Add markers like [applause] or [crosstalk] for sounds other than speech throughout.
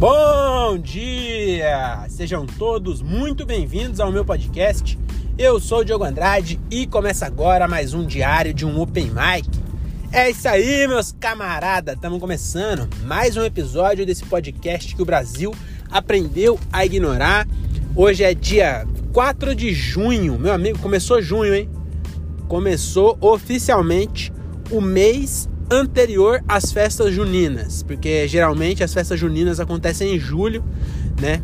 Bom dia! Sejam todos muito bem-vindos ao meu podcast. Eu sou o Diogo Andrade e começa agora mais um diário de um Open Mic. É isso aí, meus camaradas! Estamos começando mais um episódio desse podcast que o Brasil aprendeu a ignorar. Hoje é dia 4 de junho, meu amigo, começou junho, hein? Começou oficialmente o mês anterior às festas juninas, porque geralmente as festas juninas acontecem em julho, né?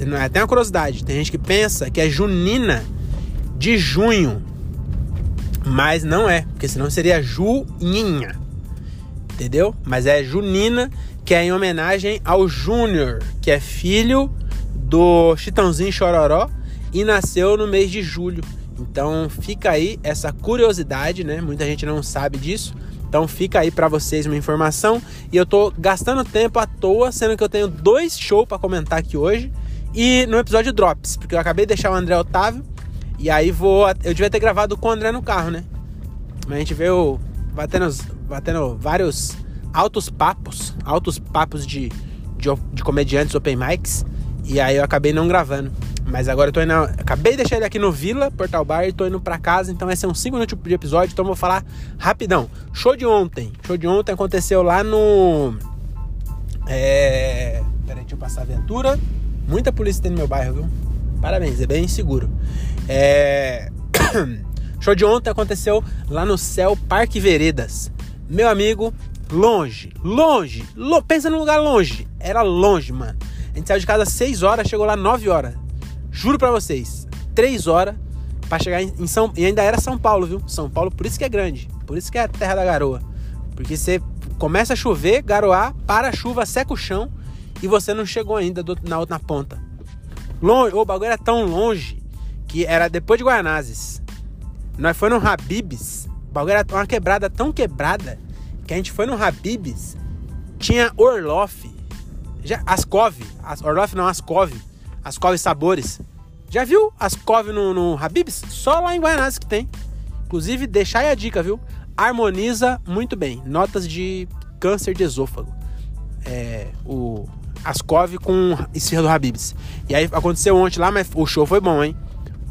É até uma curiosidade, tem gente que pensa que é junina de junho, mas não é, porque senão seria juninha, entendeu? Mas é junina, que é em homenagem ao Júnior, que é filho do Chitãozinho Chororó e nasceu no mês de julho. Então fica aí essa curiosidade, né? Muita gente não sabe disso. Então fica aí para vocês uma informação e eu tô gastando tempo à toa, sendo que eu tenho dois shows para comentar aqui hoje e no episódio Drops, porque eu acabei de deixar o André Otávio e aí vou, eu devia ter gravado com o André no carro, né? Mas a gente veio batendo, batendo vários altos papos, altos papos de, de, de comediantes open mics e aí eu acabei não gravando. Mas agora eu tô indo. Acabei de deixar ele aqui no Vila, Portal Bar, e tô indo pra casa, então vai ser um 5 minutos de episódio, então eu vou falar rapidão. Show de ontem. Show de ontem aconteceu lá no. É. Peraí, deixa eu passar a aventura. Muita polícia tem no meu bairro, viu? Parabéns, é bem seguro. É. [coughs] Show de ontem aconteceu lá no Céu Parque Veredas. Meu amigo, longe, longe, lo... pensa num lugar longe. Era longe, mano. A gente saiu de casa às 6 horas, chegou lá 9 horas. Juro para vocês, três horas para chegar em São e ainda era São Paulo, viu? São Paulo, por isso que é grande, por isso que é a terra da garoa. Porque você começa a chover, garoar, para a chuva, seca o chão e você não chegou ainda do, na outra ponta. Longe, o bagulho era tão longe que era depois de Guanazes. Nós foi no Habibs, o bagulho era uma quebrada tão quebrada que a gente foi no Habibs, tinha Orloff, já, Ascov, as, Orloff não, Ascov, Ascov Sabores. Já viu as couve no, no Habibs? Só lá em Guaianazes que tem. Inclusive, deixar aí a dica, viu? Harmoniza muito bem. Notas de câncer de esôfago. É, o Ascov com esfirra do Habibs. E aí aconteceu ontem lá, mas o show foi bom, hein?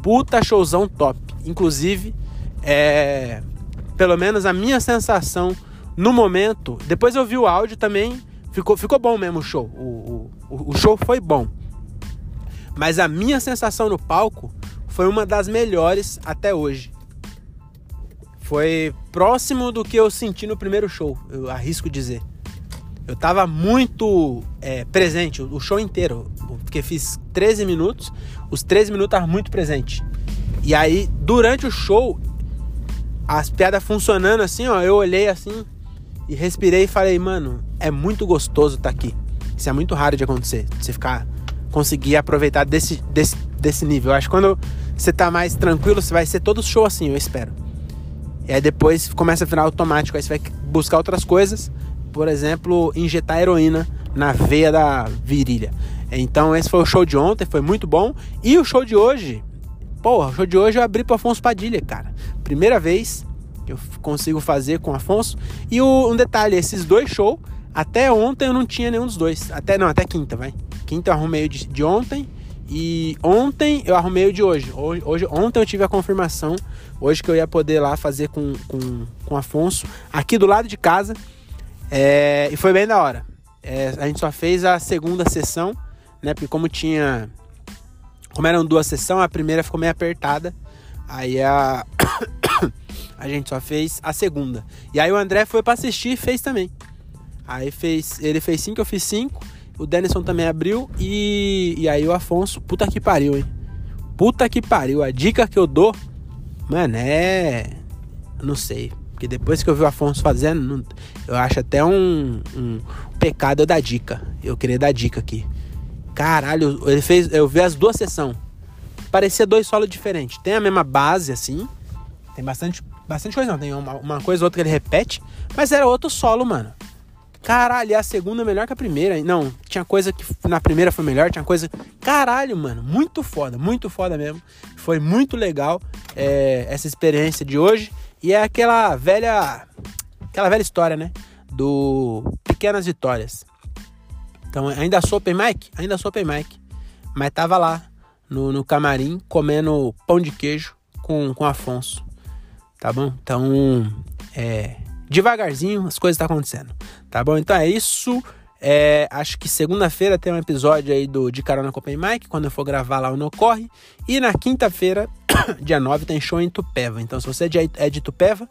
Puta showzão top. Inclusive, é, pelo menos a minha sensação no momento. Depois eu vi o áudio também. Ficou, ficou bom mesmo o show. O, o, o show foi bom. Mas a minha sensação no palco foi uma das melhores até hoje. Foi próximo do que eu senti no primeiro show, eu arrisco dizer. Eu tava muito é, presente, o show inteiro, porque fiz 13 minutos, os 13 minutos estavam muito presente. E aí, durante o show, as piadas funcionando assim, ó, eu olhei assim e respirei e falei, mano, é muito gostoso estar tá aqui. Isso é muito raro de acontecer, você ficar conseguir aproveitar desse, desse, desse nível. Eu acho que quando você tá mais tranquilo, você vai ser todo show assim, eu espero. E aí depois começa a virar automático, aí você vai buscar outras coisas, por exemplo, injetar heroína na veia da virilha. Então esse foi o show de ontem, foi muito bom. E o show de hoje, porra, o show de hoje eu abri pro Afonso Padilha, cara. Primeira vez que eu consigo fazer com o Afonso. E o, um detalhe, esses dois shows, até ontem eu não tinha nenhum dos dois. Até não, até quinta, vai. Quinta eu arrumei o de, ontem. E ontem eu arrumei o de hoje. hoje. Hoje, ontem eu tive a confirmação. Hoje que eu ia poder lá fazer com, com, com Afonso. Aqui do lado de casa. É, e foi bem da hora. É, a gente só fez a segunda sessão. Né? Porque como tinha. Como eram duas sessões, a primeira ficou meio apertada. Aí a. [coughs] a gente só fez a segunda. E aí o André foi para assistir e fez também. Aí fez. Ele fez cinco, eu fiz cinco. O Denison também abriu. E, e aí o Afonso, puta que pariu, hein? Puta que pariu. A dica que eu dou, mano, é. Não sei. Porque depois que eu vi o Afonso fazendo, eu acho até um, um pecado eu dar dica. Eu queria dar dica aqui. Caralho, ele fez. Eu vi as duas sessões. Parecia dois solos diferentes. Tem a mesma base, assim. Tem bastante. Bastante coisa, não. Tem uma, uma coisa ou outra que ele repete. Mas era outro solo, mano. Caralho, a segunda é melhor que a primeira. Não, tinha coisa que na primeira foi melhor, tinha coisa. Caralho, mano, muito foda, muito foda mesmo. Foi muito legal é, essa experiência de hoje. E é aquela velha. Aquela velha história, né? Do Pequenas Vitórias. Então ainda sou open mic? Ainda sou open mic. Mas tava lá no, no camarim comendo pão de queijo com, com Afonso. Tá bom? Então, é, devagarzinho as coisas estão tá acontecendo. Tá bom? Então é isso. É, acho que segunda-feira tem um episódio aí do De Carona com Open Mic, quando eu for gravar lá o No Corre. E na quinta-feira, [coughs] dia 9, tem show em Tupéva. Então, se você é de, é Tupéva,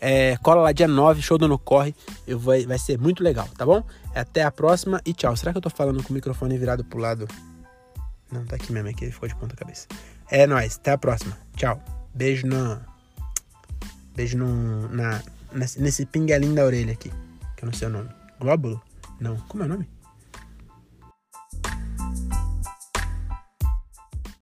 é, cola lá dia 9, show do No Corre. Eu vai, vai ser muito legal, tá bom? Até a próxima e tchau. Será que eu tô falando com o microfone virado pro lado? Não, tá aqui mesmo, aqui ele ficou de ponta cabeça. É nóis, até a próxima. Tchau. Beijo na. Beijo no, na, nesse pinguelinho da orelha aqui. Que eu não sei o nome. Glóbulo? Não. Como é o nome?